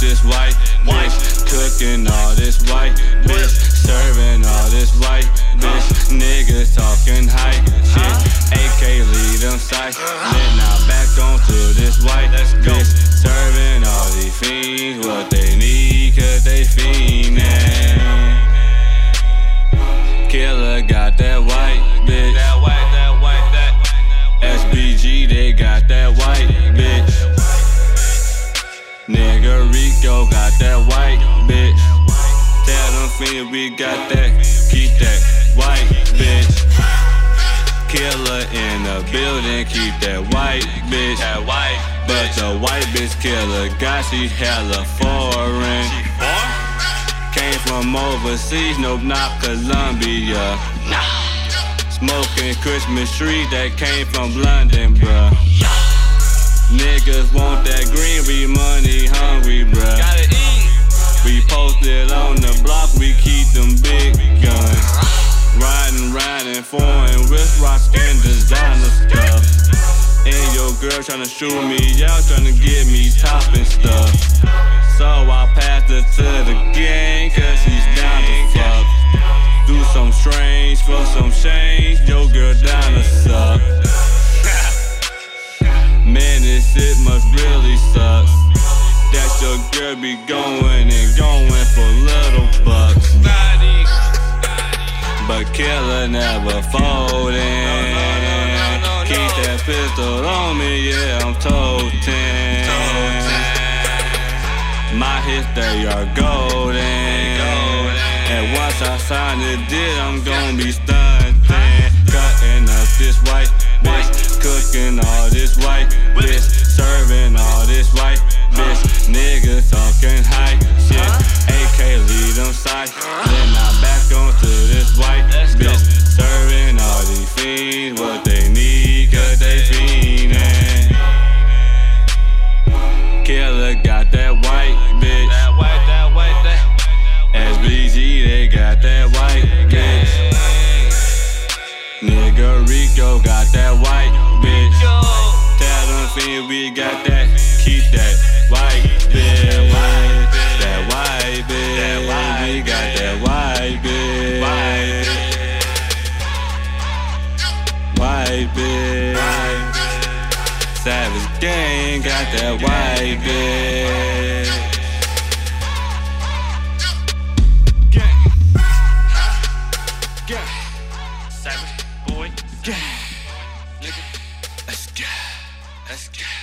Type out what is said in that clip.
this white bitch. Cooking all this white bitch. Serving all this white bitch. Niggas talking hype shit. AK lead them sight. Then now back onto this white bitch. Serving all these fiends what they need, cause they fiendin'. Killa got that white We got that, keep that white bitch. Killa in the building, keep that white bitch. That white. But the white bitch killa got she hella foreign. Came from overseas, nope, not Colombia. Smoking Christmas tree that came from London, bruh. Niggas want that green, we money hungry, bruh. We posted on girl tryna shoot me out, tryna get me top and stuff. So I passed her to the gang, cause she's down to fuck. Do some strange for some change, your girl down to suck. Man, this shit must really suck. That your girl be going and going for little bucks. But killa never folding. Pistol on me, yeah, I'm toting. My hits, they are golden. And once I sign the deal, I'm gonna be stunting. Cutting up this white bitch, cooking all this white bitch, serving all this white bitch. Niggas talking high shit. AK lead them sight. Killa got that white bitch. That white, that white, that. SBG, they got that white bitch. Nigga Rico got that white bitch. Tell them fiends we got that, keep that white bitch. That white bitch. We got that white bitch. White bitch. This gang got that white bitch. Savage boy, yeah, nigga, let's go, let's go.